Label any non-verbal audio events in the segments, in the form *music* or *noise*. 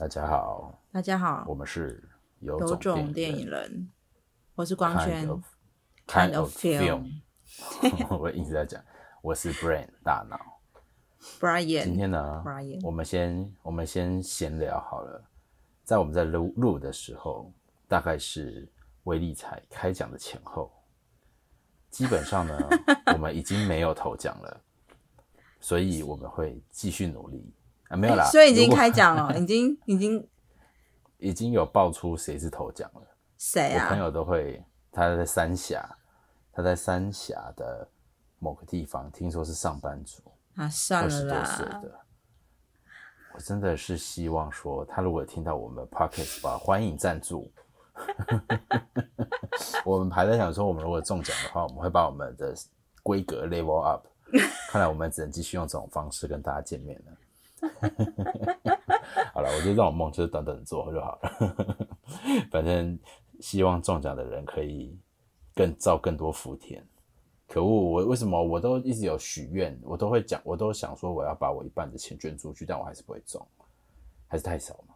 大家好，大家好，我们是有有种电电影人，我是光圈。Kind of film，film *laughs* 我一直在讲，我是 brain 大脑。今 Brian，今天呢 Brian 我们先我们先闲聊好了。在我们在录录的时候，大概是威力彩开奖的前后，基本上呢，*laughs* 我们已经没有头奖了，所以我们会继续努力啊，没有啦，所以已经开奖了，*laughs* 已经已经已经有爆出谁是头奖了。谁啊？我朋友都会，他在三峡，他在三峡的某个地方，听说是上班族，啊，算了二十多岁啦，的。我真的是希望说，他如果听到我们 podcast 吧，欢迎赞助。*laughs* 我们还在想说，我们如果中奖的话，我们会把我们的规格 level up。*laughs* 看来我们只能继续用这种方式跟大家见面了。*laughs* 好了，我觉得这种梦就是等等做就好了。*laughs* 反正希望中奖的人可以更造更多福田。可恶，我为什么我都一直有许愿，我都会讲，我都想说我要把我一半的钱捐出去，但我还是不会中，还是太少嘛。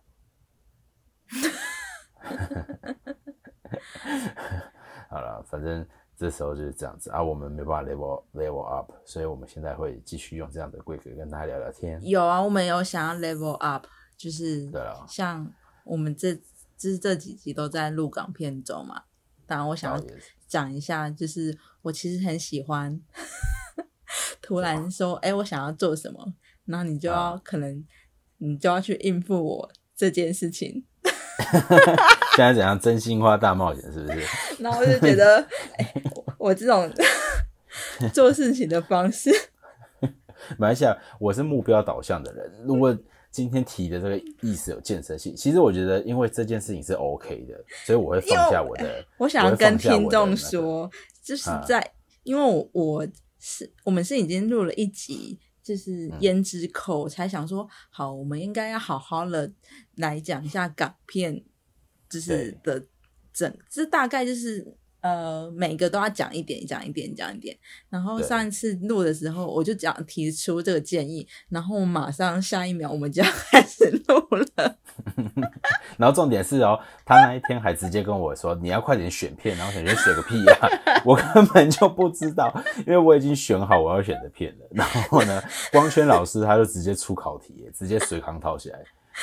*laughs* 好了，反正这时候就是这样子啊，我们没办法 level level up，所以我们现在会继续用这样的规格跟大家聊聊天。有啊，我们有想要 level up，就是像我们这这这几集都在录港片中嘛。当然，我想要讲一下，就是我其实很喜欢，*laughs* 突然说，哎、我想要做什么，然后你就要、啊可能你就要去应付我这件事情，*laughs* 现在怎样真心话大冒险是不是？*laughs* 然后我就觉得，*laughs* 哎、我我这种做事情的方式，马来西亚，我是目标导向的人。如果今天提的这个意思有建设性，其实我觉得，因为这件事情是 OK 的，所以我会放下我的。我想要跟听众说，就是啊在、因为我我是我们是已经录了一集。就是嗯。胭脂扣，我才想说，好，我们应该要好好的来讲一下港片，就是的整，这大概就是呃，每个都要讲一点，讲一点，讲一点。然后上一次录的时候，我就讲提出这个建议，然后马上下一秒我们就要 *laughs* 开始录了。*laughs* 然后重点是哦，他那一天还直接跟我说：“你要快点选片。”然后我想说选个屁呀、*laughs* 我根本就不知道，因为我已经选好我要选的片了。然后呢，光圈老师他就直接出考题，直接随行套起来。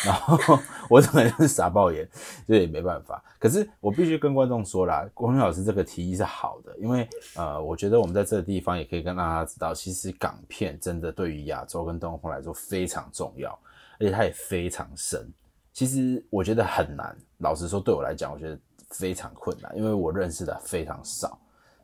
然后我整个人是傻爆眼，这也没办法。可是我必须跟观众说啦，光圈老师这个提议是好的，因为呃，我觉得我们在这个地方也可以跟大家知道，其实港片真的对于亚洲跟东方来说非常重要，而且它也非常深。其实我觉得很难，老实说，对我来讲，我觉得非常困难，因为我认识的非常少。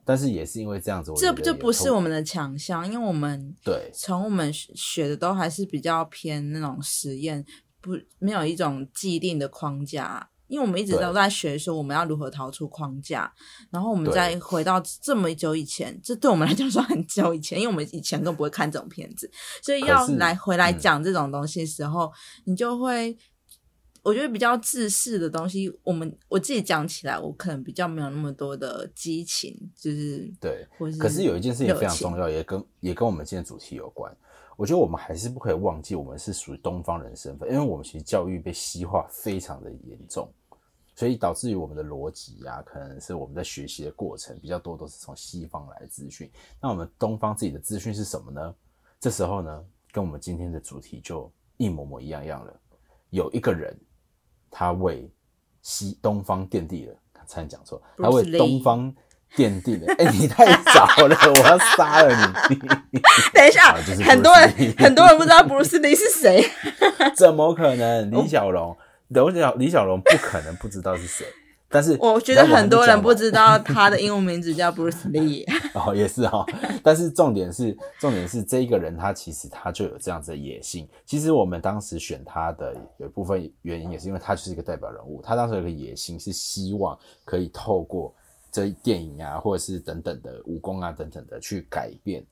但是也是因为这样子，我这这觉得也透不是我们的强项，因为我们对从我们学学的都还是比较偏那种实验，不没有一种既定的框架。因为我们一直都在学说我们要如何逃出框架，然后我们再回到这么久以前，这对我们来讲说很久以前，因为我们以前都不会看这种片子，所以要来回来嗯讲这种东西的时候，你就会。我觉得比较自私的东西，我们我自己讲起来，我可能比较没有那么多的激情，就是对。或是可是有一件事情非常重要，也跟也跟我们今天主题有关。我觉得我们还是不可以忘记，我们是属于东方人身份，因为我们其实教育被西化非常的严重，所以导致于我们的逻辑啊，可能是我们在学习的过程比较多都是从西方来的资讯。那我们东方自己的资讯是什么呢？这时候呢，跟我们今天的主题就一模模一样样了。有一个人，他为西东方奠定了，差点讲错，他为东方奠定了。*laughs* 哎、你太早了，我要杀了你！*laughs* 等一下，很多人 *laughs* 很多人不知道布鲁斯利是谁。怎么可能？李小龙，李小李小龙不可能不知道是谁。但是我觉得很多人不知知道他的英文名字叫 Bruce Lee。哦，也是哈、但是重点是，重点是这一个人他其实他就有这样子的野心。其实我们当时选他的有一部分原因也是因为他就是一个代表人物，他当时有个野心是希望可以透过这电影啊，或者是等等的武功啊等等的去改变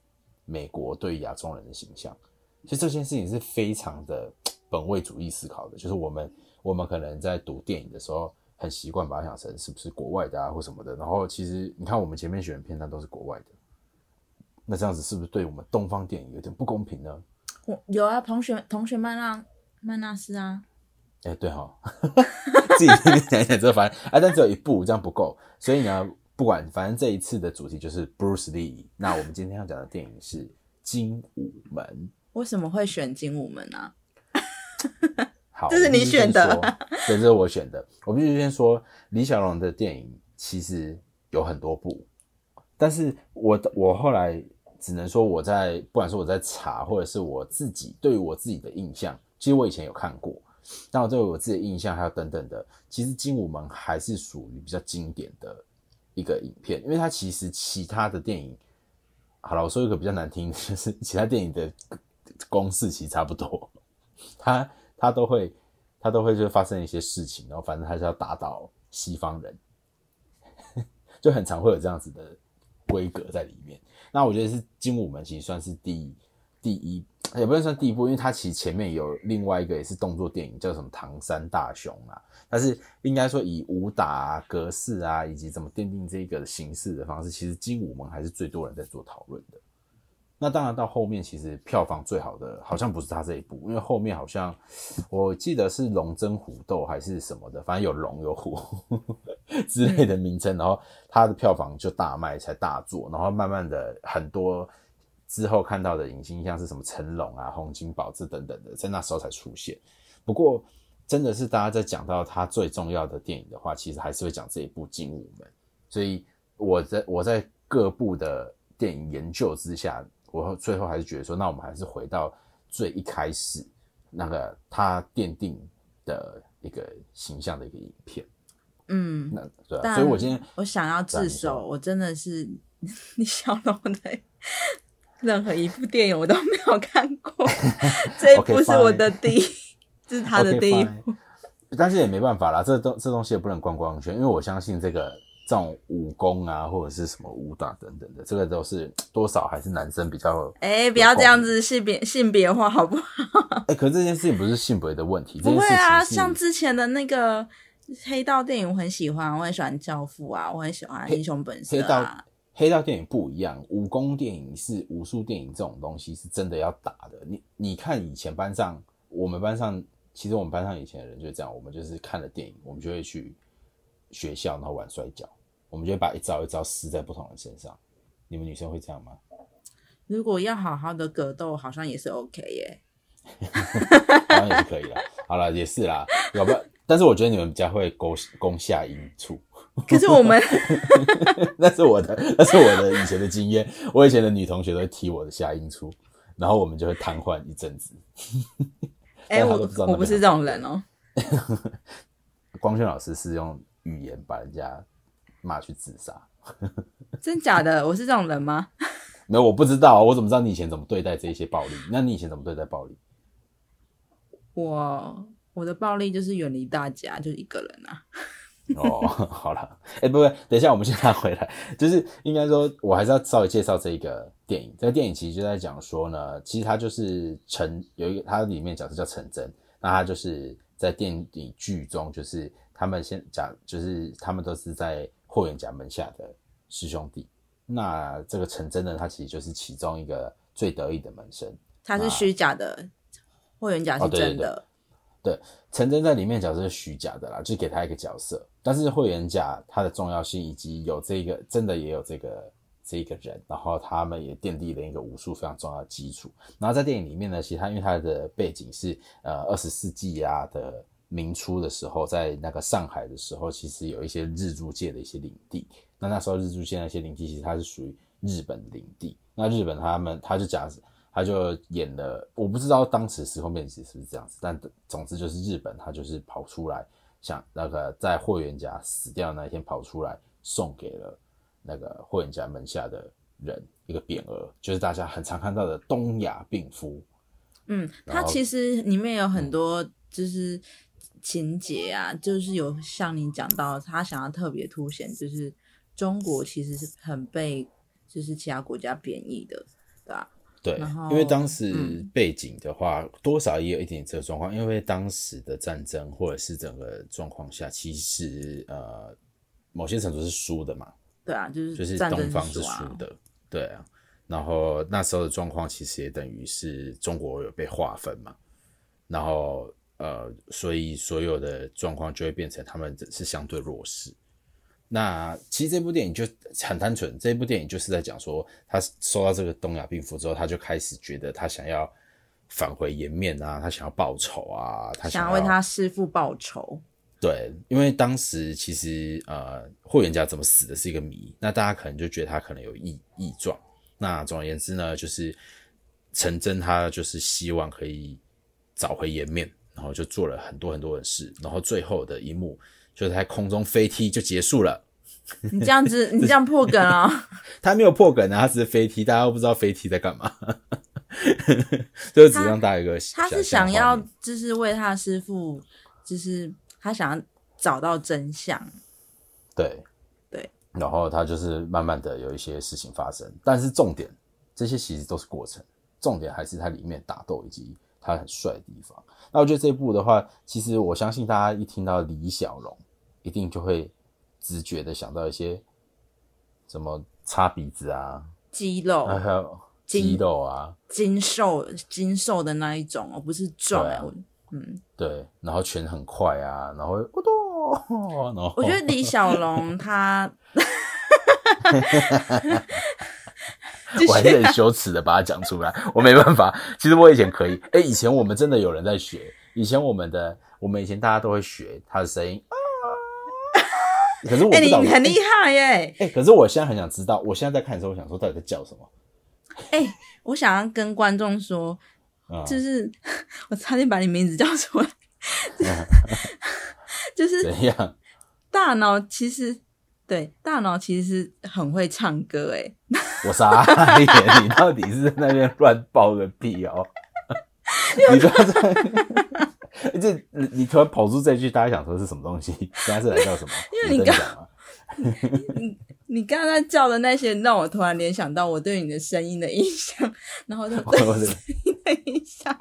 美国对亚洲人的形象。其实这件事情是非常的本位主义思考的，就是我们我们可能在读电影的时候。很习惯把它想成是不是国外的啊或什么的，然后其实你看我们前面选的片单都是国外的，那这样子是不是对我们东方电影有点不公平呢？我有啊，同学同学麦纳曼纳斯啊，哎、对哈，*laughs* 自己讲一讲之后，反正啊，但只有一部，这样不够，所以呢，不管，反正这一次的主题就是 Bruce Lee。那我们今天要讲的电影是《精武门》。为什么会选精武门呢？*laughs* 好，这是你选的对，这是我选的。我必须先说，李小龙的电影其实有很多部，但是我我后来只能说我在不管是我在查，或者是我自己对于我自己的印象，其实我以前有看过，但我对我自己的印象还有等等的，其实《精武门》还是属于比较经典的一个影片，因为它其实其他的电影，好了，我说一个比较难听，就是其他电影的公式其实差不多，它它都会它都会就发生一些事情，然后反正它是要打倒西方人，*laughs* 就很常会有这样子的规格在里面。那我觉得是《精武门》其实算是第第一，也不能算第一部，因为它其实前面有另外一个也是动作电影，叫什么《唐山大雄》啊。但是应该说以武打、啊、格式啊，以及怎么奠定这个形式的方式，其实《精武门》还是最多人在做讨论的。那当然到后面其实票房最好的好像不是他这一部，因为后面好像我记得是龙争虎斗还是什么的，反正有龙有虎 *laughs* 之类的名称，然后它的票房就大卖才大做，然后慢慢的很多之后看到的影星像是什么成龙啊、洪金宝这等等的，在那时候才出现。不过真的是大家在讲到他最重要的电影的话，其实还是会讲这一部《精武门》，所以我在我在各部的电影研究之下。我最后还是觉得说，那我们还是回到最一开始那个他奠定的一个形象的一个影片。嗯，那对、啊，所以我今天我想要自首，我真的是 *laughs* 你小龙的任何一部电影我都没有看过，*laughs* 这一部是我的第一，*laughs* 这是他的第一部。但是也没办法啦，这东这东西也不能光光圈，因为我相信这个这种武功啊，或者是什么武打等等的，这个都是多少还是男生比较。哎、不要这样子性别性别化好不好？*laughs* 哎、可是这件事情不是性别的问题，不会啊，像之前的那个黑道电影我很喜欢，我很喜欢《教父》啊，我很喜欢《英雄本色黑》道啊。黑道电影不一样，武功电影是武术电影这种东西是真的要打的。你你看以前班上，我们班上其实我们班上以前的人就是这样，我们就是看了电影，我们就会去学校然后玩摔跤，我们就会把一招一招施在不同人身上。你们女生会这样吗？如果要好好的格斗，好像也是 OK 耶。*laughs* 好像也是可以啦。好了，也是啦，要不然，但是我觉得你们比较会攻攻下阴处，可是我们 *laughs* 那是我的，那是我的以前的经验。我以前的女同学都会踢我的下阴处，然后我们就会瘫痪一阵子。*laughs* 哎、我我不是这种人哦、*laughs* 光轩老师是用语言把人家骂去自杀。真假的？我是这种人吗？没有，我不知道，我怎么知道你以前怎么对待这些暴力？那你以前怎么对待暴力？我我的暴力就是远离大家，就一个人啊。哦，*laughs* 好了，哎、不不，等一下，我们先拉回来，就是应该说，我还是要稍微介绍这一个电影。这个电影其实就在讲说呢，其实它就是陈有一个，它里面角色叫陈真，那他就是在电影剧中，就是他们先讲，就是他们都是在霍元甲门下的师兄弟。那这个陈真呢，他其实就是其中一个最得意的门生。他是虚假的，霍元甲是哦对对真的。对，陈真在里面角色是虚假的啦，就给他一个角色。但是霍元甲他的重要性以及有这个真的也有这个这一个人，然后他们也奠定了一个武术非常重要的基础。然后在电影里面呢，其实他因为他的背景是呃二十世纪啊的明初的时候，在那个上海的时候，其实有一些日租界的一些领地。那那时候日租界那些领地其实它是属于日本领地。那日本他们他就讲他就演了，我不知道当时时空背景是不是这样子，但总之就是日本他就是跑出来，想那个在霍元甲死掉那一天跑出来，送给了那个霍元甲门下的人一个匾额，就是大家很常看到的东亚病夫。嗯，然后它其实里面有很多就是情节啊，就是有像你讲到，他想要特别凸显，就是中国其实是很被就是其他国家贬义的，对吧、对，因为当时嗯背景的话，多少也有一点这个状况，因为当时的战争或者是整个状况下，其实呃某些程度是输的嘛，对啊，就是就是东方是输啊输，的，对啊。然后那时候的状况其实也等于是中国有被划分嘛，然后呃，所以所有的状况就会变成他们是相对弱势。那其实这部电影就很单纯，这部电影就是在讲说，他收到这个东亚病夫之后，他就开始觉得他想要返回颜面啊，他想要报仇啊，他想要为他师父报仇。对，因为当时其实呃霍元甲怎么死的是一个谜，那大家可能就觉得他可能有异异状。那总而言之呢，就是陈真他就是希望可以找回颜面，然后就做了很多很多的事，然后最后的一幕就是在空中飞踢就结束了。你这样子，*laughs* 你这样破梗啊？*laughs* 他没有破梗啊，他只是飞踢，大家都不知道飞踢在干嘛，*laughs* 就是只让大家一个他是想要就是为他师傅，就是他想要找到真相。对对，然后他就是慢慢的有一些事情发生，但是重点这些其实都是过程，重点还是他里面打斗以及他很帅的地方。那我觉得这一部的话，其实我相信大家一听到李小龙，一定就会直觉的想到一些什么擦鼻子啊、肌肉，*laughs* 还有肌肉啊、精瘦精瘦的那一种而，不是壮、嗯，对，然后拳很快啊，然后我都，然后我觉得李小龙他，*laughs* 继我还是很羞耻的把它讲出来，我没办法。其实我以前可以，哎、以前我们真的有人在学，以前我们的，我们以前大家都会学他的声音啊。可是我不哎、你很厉害耶！哎、可是我现在很想知道，我现在在看的时候，我想说到底在叫什么？哎、我想要跟观众说，啊、就是 *laughs* 我差点把你名字叫出来，*laughs* 就是怎样？大脑其实对大脑其实很会唱歌哎，*laughs* 我傻眼，你到底是在那边乱爆个屁哦？*laughs* 你不要在，*laughs* 这你你突然跑出这句，大家想说是什么东西？现在是来叫什么？因为你刚跟讲啊，你刚刚在叫的那些，让我突然联想到我对你的声音的印象，然后对声音的印象。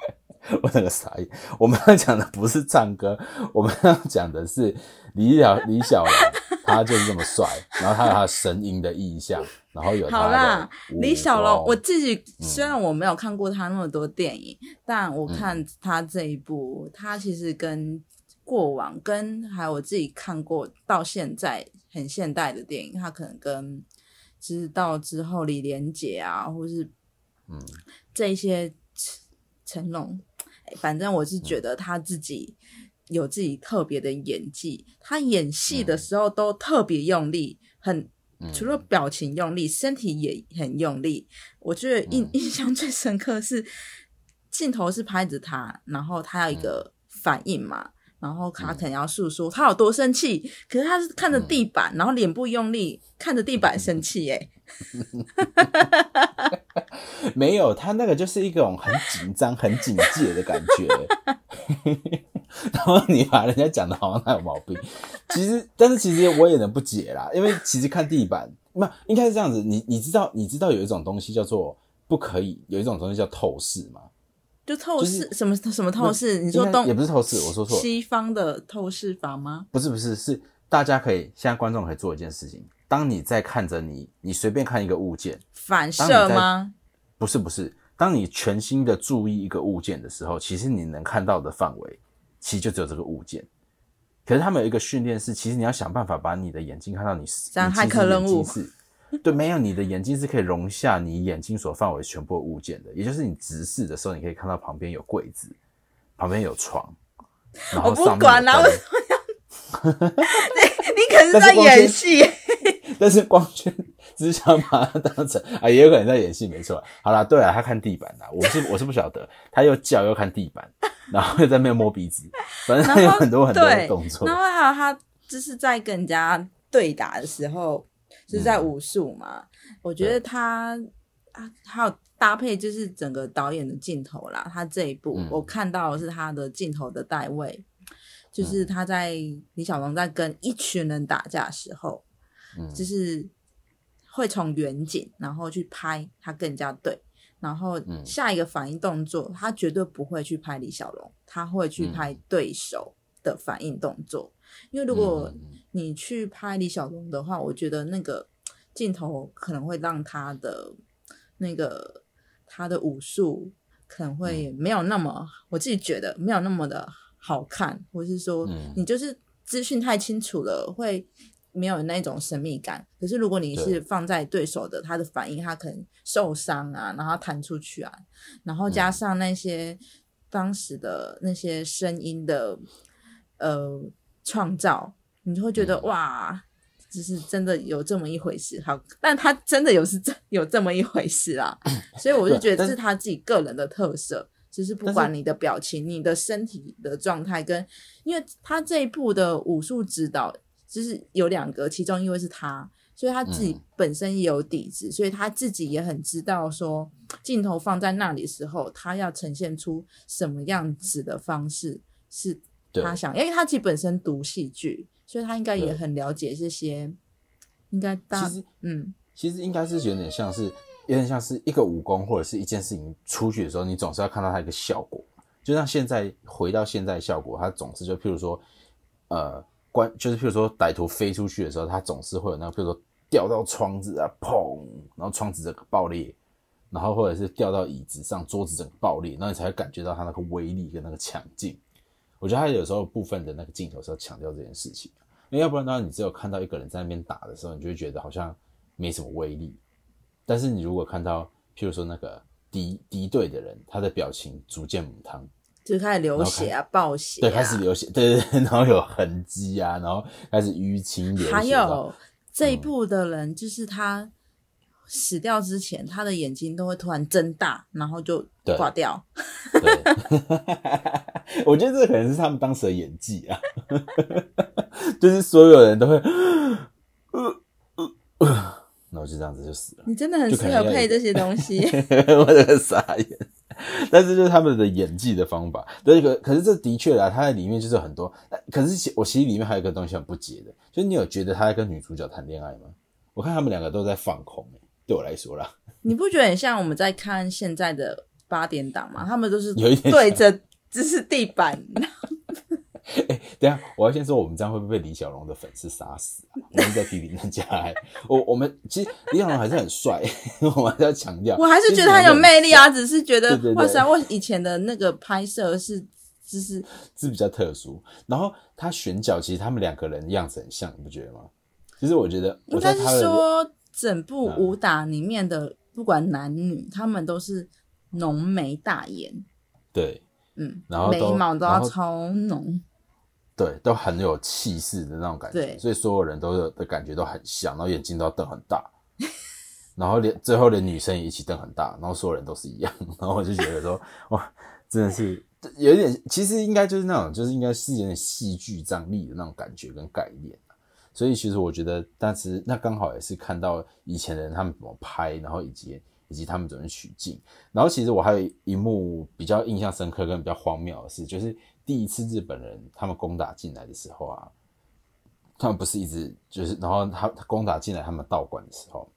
我那个傻眼。我们要讲的不是唱歌，我们要讲的是李小李小龙，他就是这么帅，然后他有他声音的意象，然后有他的好啦，李小龙，我自己虽然我没有看过他那么多电影，但我嗯。看他这一部，他其实跟过往跟还有我自己看过到现在很现代的电影，他可能跟知道之后李连杰啊，或是嗯。这些成成龙，哎反正我是觉得他自己有自己特别的演技，他演戏的时候都特别用力，很嗯。除了表情用力，身体也很用力。我觉得印、嗯。印象最深刻是镜头是拍着他，然后他有一个反应嘛。然后他可能要诉说他有多生气，可是他是看着地板，然后脸部用力看着地板生气，哎，*laughs* 没有，他那个就是一种很紧张、很警戒的感觉。*laughs* 然后你把人家讲的好像他有毛病，其实，但是其实我也能不解啦，因为其实看地板，那应该是这样子。你你知道，你知道有一种东西叫做不可以，有一种东西叫透视吗？就透就是视、什么什么透视？你说东也不是透视，我说错了，西方的透视法吗？不是不是是大家可以现在观众可以做一件事情，当你在看着你，你随便看一个物件，反射吗？不是不是，当你全心的注意一个物件的时候，其实你能看到的范围，其实就只有这个物件。可是他们有一个训练是，其实你要想办法把你的眼睛看到你，你其实这样骇客任务对，没有你的眼睛是可以容下你眼睛所范围全部物件的，也就是你直视的时候，你可以看到旁边有柜子，旁边有床，然后我不上面管啦，有灯为什么要？*laughs* 你你可是在演戏，但是光圈只是想把它当成啊，也有可能在演戏，没错。好啦，对啊，他看地板啦，我是我是不晓得，他又叫又看地板，然后又在那边摸鼻子，反正他有很多很多的对动作然。后还有他就是在跟人家对打的时候，就是在武术嘛。我觉得他啊，还有搭配就是整个导演的镜头啦。他这一部、嗯我看到的是他的镜头的带位，就是他在李小龙在跟一群人打架的时候，嗯就是会从远景然后去拍他更加对。然后嗯。下一个反应动作，他绝对不会去拍李小龙，他会去嗯。拍对手的反应动作。因为如果你去拍李小龙的话，我觉得那个 *tsk* 镜头可能会让他的那个他的武术可能会嗯。没有那么，我自己觉得没有那么的好看，或是说嗯。你就是资讯太清楚了，会没有那种神秘感。可是如果你是放在对手的他的反应，他可能受伤啊，然后弹出去啊，然后加上那些当时的那些声音的呃创造，你就会觉得、嗯哇。就是真的有这么一回事，好，但他真的有是这 *laughs* 有这么一回事啊，*laughs* 所以我就觉得这是他自己个人的特色，就是不管你的表情、你的身体的状态，跟因为他这一部的武术指导就是有两个，其中一位是他，所以他自己嗯。本身也有底子，所以他自己也很知道说镜头放在那里的时候，他要呈现出什么样子的方式是他想，因为他自己本身读戏剧，所以他应该也很了解这些，应该大其实嗯。其实应该是有点像是，有点像是一个武功或者是一件事情出去的时候，你总是要看到它一个效果。就像现在回到现在效果，它总是就譬如说，呃，关就是譬如说歹徒飞出去的时候，他总是会有那个譬如说掉到窗子啊，砰，然后窗子整个爆裂，然后或者是掉到椅子上，桌子整个爆裂，然后你才会感觉到他那个威力跟那个强劲。我觉得他有时候部分的那个镜头是要强调这件事情，因为要不然的话，你只有看到一个人在那边打的时候，你就会觉得好像没什么威力。但是你如果看到，譬如说那个敌敌对的人，他的表情逐渐母汤，就开始流血啊、爆血、啊，对，开始流血，对对对，然后有痕迹啊，然后开始淤青流血，还有这一部的人，就是他死掉之前，他的眼睛都会突然睁大，然后就对挂掉。对，*laughs* 我觉得这可能是他们当时的演技啊，*laughs* 就是所有人都会，呃呃呃，然后就这样子就死了。你真的很适合配这些东西。*laughs* 我这个傻眼。*laughs* 但是就是他们的演技的方法，对，可可是这的确啦，他在里面就是很多，呃可是其我其实里面还有一个东西很不解的，就是你有觉得他在跟女主角谈恋爱吗？我看他们两个都在放空、欸，对我来说啦，你不觉得很像我们在看现在的八点档吗？他们都是有一点对着只是地板，等一下我要先说，我们这样会不会被李小龙的粉丝杀死啊？我们在批评人家、欸，我我们其实李小龙还是很帅，*laughs* 我们还是要强调，我还是觉得他有魅力啊，只是觉得对对对哇塞，我以前的那个拍摄是就是是比较特殊。然后他选角，其实他们两个人样子很像，你不觉得吗？其实我觉得，应该是说整部嗯武打里面的不管男女，他们都是浓眉大眼，对嗯，然后眉毛都要超浓，对，都很有气势的那种感觉，对。所以所有人都有的感觉都很像，然后眼睛都要瞪很大，然后连最后连女生也一起瞪很大，然后所有人都是一样，*laughs* 然后我就觉得说，哇，真的是有一点，其实应该就是那种，就是应该是有点戏剧张力的那种感觉跟概念所以其实我觉得，但是那刚好也是看到以前的人他们怎么拍，然后以及以及他们怎么取景。然后其实我还有一幕比较印象深刻跟比较荒谬的事，就是第一次日本人他们攻打进来的时候啊，他们不是一直就是，然后他他攻打进来他们道馆的时候，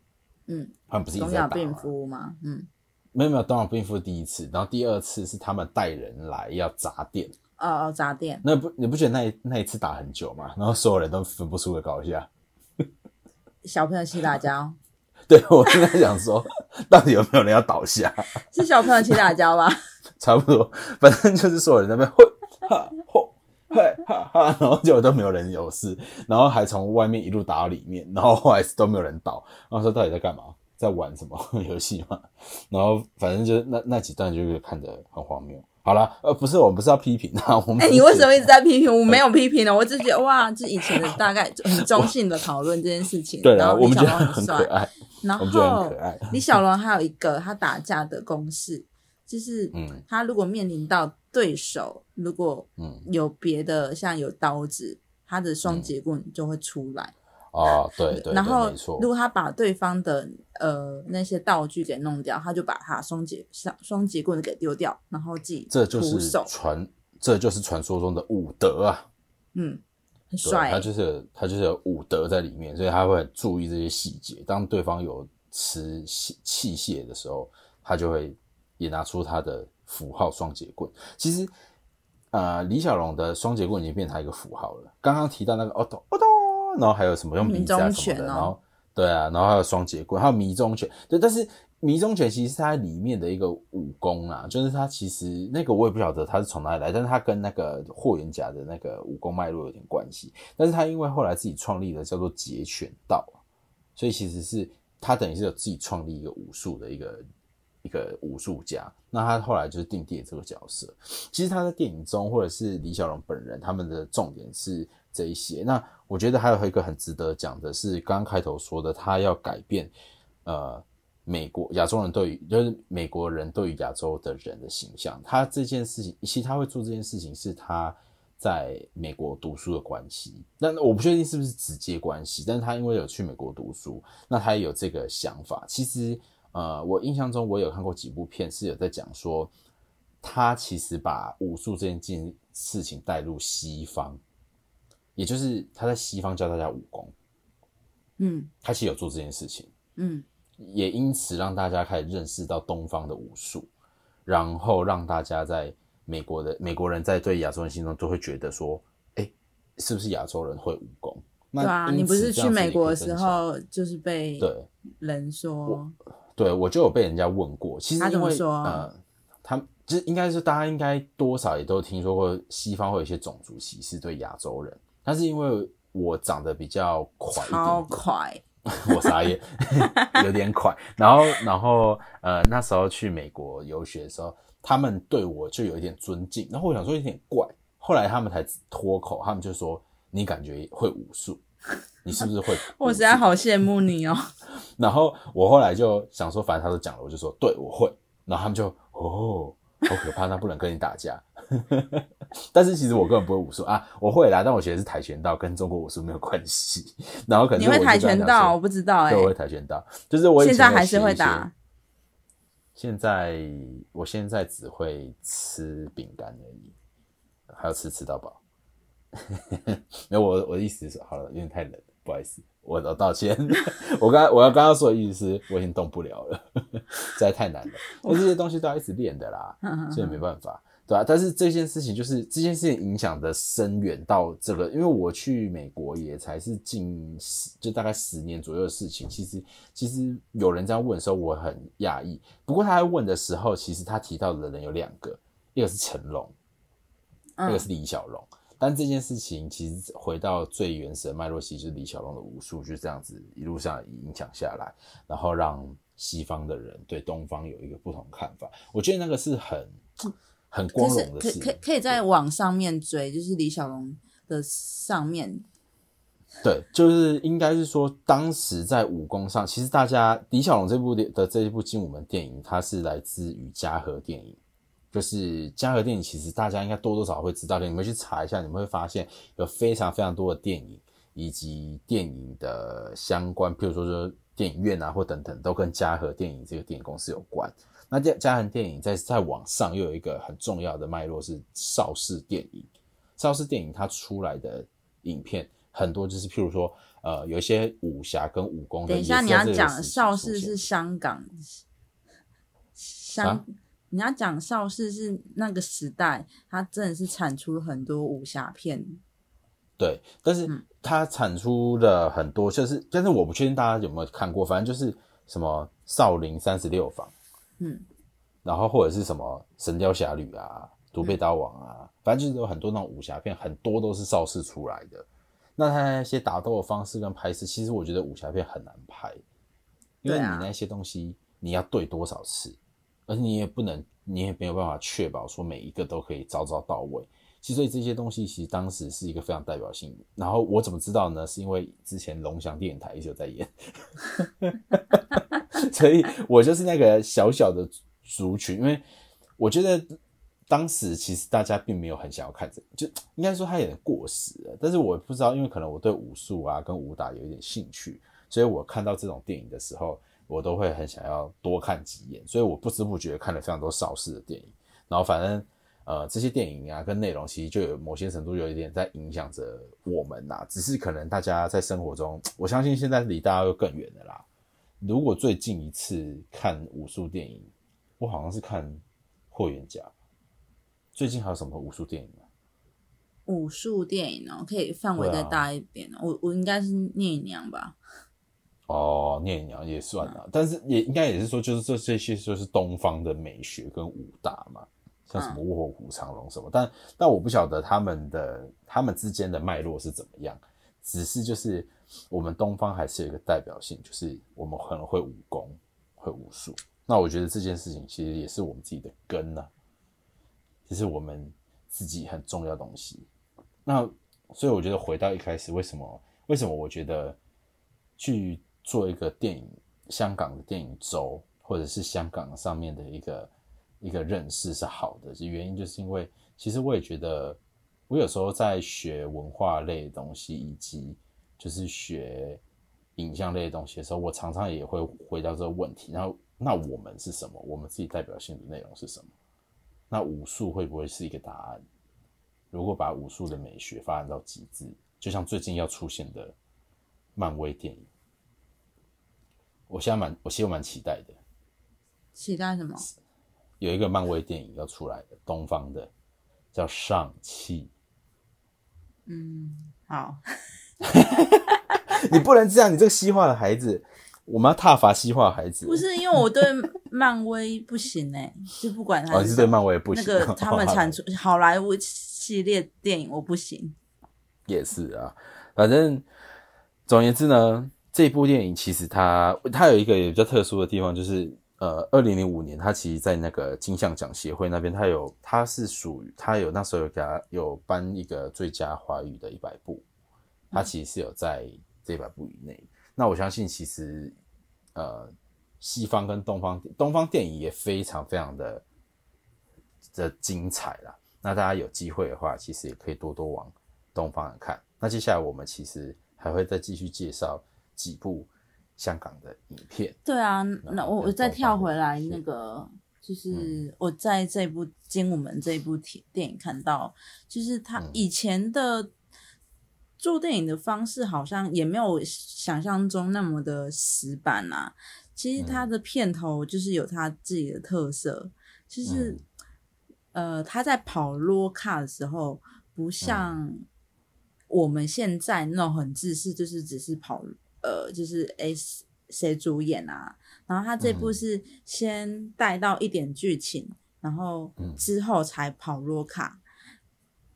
嗯，他们不是一直在打吗？夫嘛，嗯，没有没有，东亚病夫第一次，然后第二次是他们带人来要砸店。哦哦，砸店，那不你不觉得那一那一次打很久吗？然后所有人都分不出个高下。*laughs* 小朋友切辣椒，*laughs* 对我现在想说，到底有没有人要倒下？*laughs* 是小朋友切辣椒吧？*laughs* 差不多，反正就是所有人在那边会哈吼嘿哈哈，然后结果都没有人有事，然后还从外面一路打到里面，然后后来都没有人倒，然后说到底在干嘛？在玩什么游戏嘛？然后反正就是那那几段就是看着很荒谬。好了，呃，不是我们不是要批评啊，我们哎、你为什么一直在批评？我没有批评呢，我只是觉得哇，这以前的大概很中性的讨论这件事情。对啊，然后我们觉得很可爱，然后。*laughs* 李小龙还有一个他打架的公式，就是嗯他如果面临到对手，如果嗯有别的像有刀子，他的双节棍就会出来。哦，对对，对然后如，果他把对方的呃那些道具给弄掉，他就把他双节双双节棍给丢掉，然后自己这就是徒手，传，这就是传说中的武德啊。嗯，很对，帅、他就是有他就是有武德在里面，所以他会很注意这些细节。当对方有持器器械的时候，他就会也拿出他的符号双节棍。其实，呃，李小龙的双节棍已经变成他一个符号了。刚刚提到那个哦咚哦咚，然后还有什么用鼻子啊什么的，迷踪拳哦然后对啊，然后还有双节棍，还有迷踪拳。对，但是迷踪拳其实是它里面的一个武功啊，就是它其实那个我也不晓得它是从哪里来，但是它跟那个霍元甲的那个武功脉络有点关系。但是他因为后来自己创立了叫做截拳道，所以其实是他等于是有自己创立一个武术的一个一个武术家。那他后来就是定帝这个角色。其实他在电影中或者是李小龙本人，他们的重点是这一些。那我觉得还有一个很值得讲的是，刚刚开头说的，他要改变呃。美国亚洲人对于就是美国人对于亚洲的人的形象，他这件事情，其实他会做这件事情是他在美国读书的关系。那我不确定是不是直接关系，但是他因为有去美国读书，那他也有这个想法。其实，呃，我印象中我有看过几部片是有在讲说，他其实把武术这件事情带入西方，也就是他在西方教大家武功。嗯，他其实有做这件事情。嗯。也因此让大家开始认识到东方的武术，然后让大家在美国的美国人在对亚洲人心中都会觉得说，哎，是不是亚洲人会武功？对啊，你不是去美国的时候就是被对人说，对我就有被人家问过，其实他怎么说？呃，他就是应该是大家应该多少也都听说过西方会有一些种族歧视对亚洲人，但是因为我长得比较快，超快。*laughs* 我傻眼，*laughs* 有点快。然后，然后，呃，那时候去美国游学的时候，他们对我就有一点尊敬。然后我想说有点怪，后来他们才脱口，他们就说：“你感觉会武术？*laughs* 你是不是会？”我实在好羡慕你哦。然后我后来就想说，反正他都讲了，我就说：“对，我会。”然后他们就哦。好可怕，那不能跟你打架。*laughs* 但是其实我根本不会武术啊，我会啦，但我学的是跆拳道，跟中国武术没有关系。*laughs* 然后可能你会跆拳道，我不知道哎。对，我会跆拳道，就是我现在还是会打。现在我现在只会吃饼干而已，还要吃吃到饱。*laughs* 没有，我我的意思是，好了，有点太冷，不好意思。我我道歉，我刚我要刚刚说的意思是，我已经动不了了，实在太难了。我这些东西都要一直练的啦，所以没办法，对啊？但是这件事情就是这件事情影响的深远到这个，因为我去美国也才是近十，就大概十年左右的事情。其实其实有人这样问的时候，我很讶异。不过他在问的时候，其实他提到的人有两个，一个是成龙，一个是李小龙。但这件事情其实回到最原始的脉络，其实就是李小龙的武术就是这样子一路上影响下来，然后让西方的人对东方有一个不同看法。我觉得那个是很很光荣的事。可可可以在网上面追，就是李小龙的上面。对，就是应该是说，当时在武功上，其实大家李小龙这部的这一部精武门电影，它是来自于嘉禾电影。就是嘉禾电影，其实大家应该多多少少会知道的。你们去查一下，你们会发现有非常非常多的电影以及电影的相关，譬如说说电影院啊，或等等，都跟嘉禾电影这个电影公司有关。那嘉嘉禾电影在在网上又有一个很重要的脉络是邵氏电影。邵氏电影它出来的影片很多，就是譬如说，呃，有一些武侠跟武功。等一下你要讲邵氏是香港香。你要讲邵氏是那个时代，它真的是产出了很多武侠片。对，但是它产出了很多，就是，但是我不确定大家有没有看过，反正就是什么《少林三十六房》，嗯，然后或者是什么《神雕侠侣》啊，《独臂刀王》啊，反正就是有很多那种武侠片，很多都是邵氏出来的。那他那些打斗的方式跟拍摄，其实我觉得武侠片很难拍，因为你那些东西你要对多少次。而且你也不能，你也没有办法确保说每一个都可以招招到位。其实所以这些东西其实当时是一个非常代表性。然后我怎么知道呢？是因为之前龙翔电影台一直有在演，*laughs* 所以我就是那个小小的族群。因为我觉得当时其实大家并没有很想要看这，就应该说它有点过时了。但是我不知道，因为可能我对武术啊跟武打有一点兴趣，所以我看到这种电影的时候。我都会很想要多看几眼，所以我不知不觉看了非常多邵氏的电影。然后反正呃这些电影啊跟内容其实就有某些程度有一点在影响着我们呐。只是可能大家在生活中，我相信现在离大家又更远了啦。如果最近一次看武术电影，我好像是看《霍元甲》。最近还有什么武术电影啊？武术电影哦，可以范围再大一点。我我应该是聂娘吧。哦，聂娘也算啊，但是也应该也是说，就是这这些就是东方的美学跟武打嘛，像什么卧虎藏龙什么，但但我不晓得他们的他们之间的脉络是怎么样，只是就是我们东方还是有一个代表性，就是我们可能会武功，会武术。那我觉得这件事情其实也是我们自己的根呐、这是我们自己很重要的东西。那所以我觉得回到一开始，为什么为什么我觉得去做一个电影香港的电影周，或者是香港上面的一个一个认识是好的，是原因就是因为其实我也觉得，我有时候在学文化类的东西，以及就是学影像类的东西的时候，我常常也会回到这个问题，然后那我们是什么？我们自己代表性的内容是什么？那武术会不会是一个答案？如果把武术的美学发展到极致，就像最近要出现的漫威电影，我现在蛮，我其实蛮期待的。期待什么？有一个漫威电影要出来的，东方的，叫《上汽嗯，好，*laughs*》。你不能这样，你这个西化的孩子，我们要挞伐西化的孩子。不是因为我对漫威不行哎、就不管他哦，你是对漫威不行那行。个他们 *laughs* 产出好莱坞系列电影我不行。也是啊，反正总而言之呢，这部电影其实它它有一个也比较特殊的地方，就是呃，二零零五年他其实在那个金像奖协会那边，他有他是属于他有那时候有给他有颁一个最佳华语的一百部，他其实是有在这一百部以内。那我相信其实呃，西方跟东方东方电影也非常非常的的精彩啦。那大家有机会的话，其实也可以多多往东方人看。那接下来我们其实还会再继续介绍几部香港的影片。对啊，那我我再跳回来，那个就是我在这部《精武门》这一部电电影看到，就是他嗯。以前的做电影的方式好像也没有想象中那么的死板啊。其实他的片头就是有他自己的特色，就是、呃他在跑罗卡的时候，不像我们现在那种很自私，就是只是跑呃就是诶谁主演啊，然后他这部嗯。是先带到一点剧情，然后嗯。之后才跑罗卡。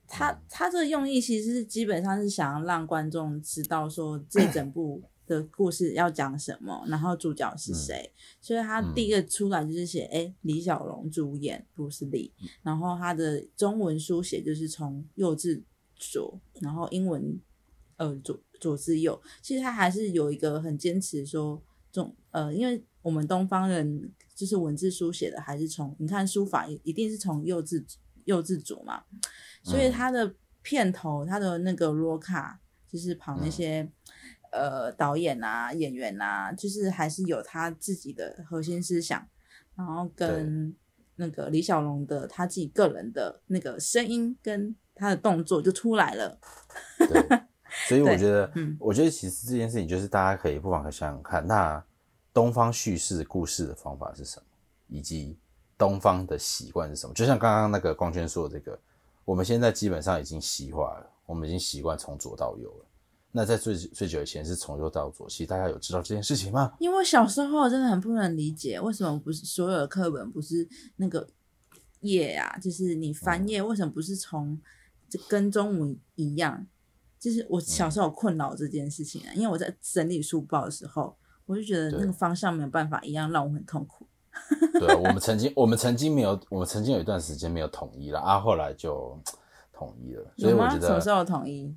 他他这个用意其实是基本上是想要让观众知道说这 *coughs* 整部的故事要讲什么，然后主角是谁。所以他第一个出来就是写哎、李小龙主演布斯利，然后他的中文书写就是从右至左，然后英文呃左左至右。其实他还是有一个很坚持说中呃，因为我们东方人就是文字书写的还是从你看书法一一定是从右至右至左嘛，所以他的片头他的那个罗卡就是跑那些。呃，导演啊，演员啊，就是还是有他自己的核心思想，然后跟那个李小龙的他自己个人的那个声音跟他的动作就出来了。对，*laughs* 所以我觉得，嗯我觉得其实这件事情就是大家可以不妨可以想想看，那东方叙事故事的方法是什么，以及东方的习惯是什么？就像刚刚那个光圈说的这个，我们现在基本上已经西化了，我们已经习惯从左到右了。那在最最久以前是从右到左，其实大家有知道这件事情吗？因为小时候真的很不能理解，为什么不是所有的课本不是那个页啊？就是你翻页，为什么不是从就跟中文一样？就是我小时候有困扰这件事情啊，因为我在整理书包的时候，我就觉得那个方向没有办法一样，让我很痛苦。*laughs* 对啊，我们曾经我们曾经没有，我们曾经有一段时间没有统一了啊，后来就统一了。所以？我觉得，什么时候统一？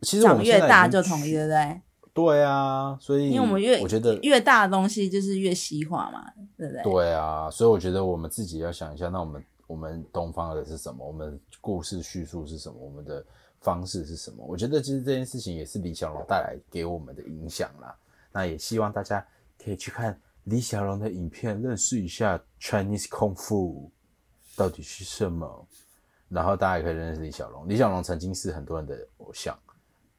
其实我们越大就统一，对不对？对啊，所以因为我们越我觉得越大的东西就是越西化嘛，对不对？对啊，所以我觉得我们自己要想一下，那我们我们东方的是什么？我们故事叙述是什么？我们的方式是什么？我觉得其实这件事情也是李小龙带来给我们的影响啦。那也希望大家可以去看李小龙的影片，认识一下 Chinese Kung Fu 到底是什么。然后大家也可以认识李小龙。李小龙曾经是很多人的偶像，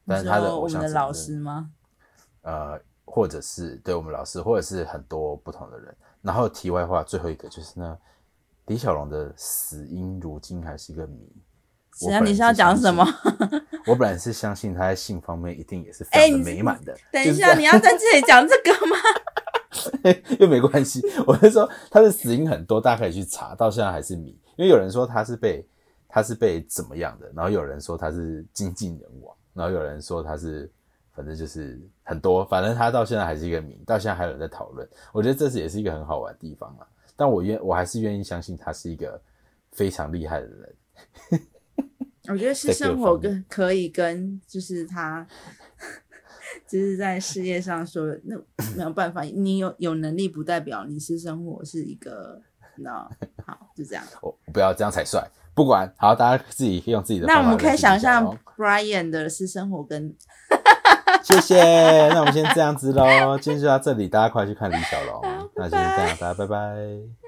但是他的我偶像只们的老师吗？呃，或者是对我们老师，或者是很多不同的人。然后题外话，最后一个就是呢，李小龙的死因如今还是一个谜。实际上你是要讲什么？我本来是相信他在性方面一定也是 *laughs* 哎非常的美满的。等一下，你要在这里讲这个吗？*laughs* 又没关系，我是说他的死因很多，大家可以去查，到现在还是谜。因为有人说他是被他是被怎么样的，然后有人说他是精尽人亡，然后有人说他是反正就是很多，反正他到现在还是一个谜，到现在还有人在讨论。我觉得这是也是一个很好玩的地方啊。但我愿我还是愿意相信他是一个非常厉害的人。我觉得是生活跟可以跟就是他，就是在事业上说那 *clears throat* 没有办法，你有有能力不代表你私生活是一个，那好就这样。我不要这样才帅，不管好，大家自己用自己的方那。我们可以想象 Brian 的私生活跟 *laughs* 谢谢，那我们先这样子喽，今天就到这里，大家快去看李小龙。*laughs* 那先这样，大家拜拜。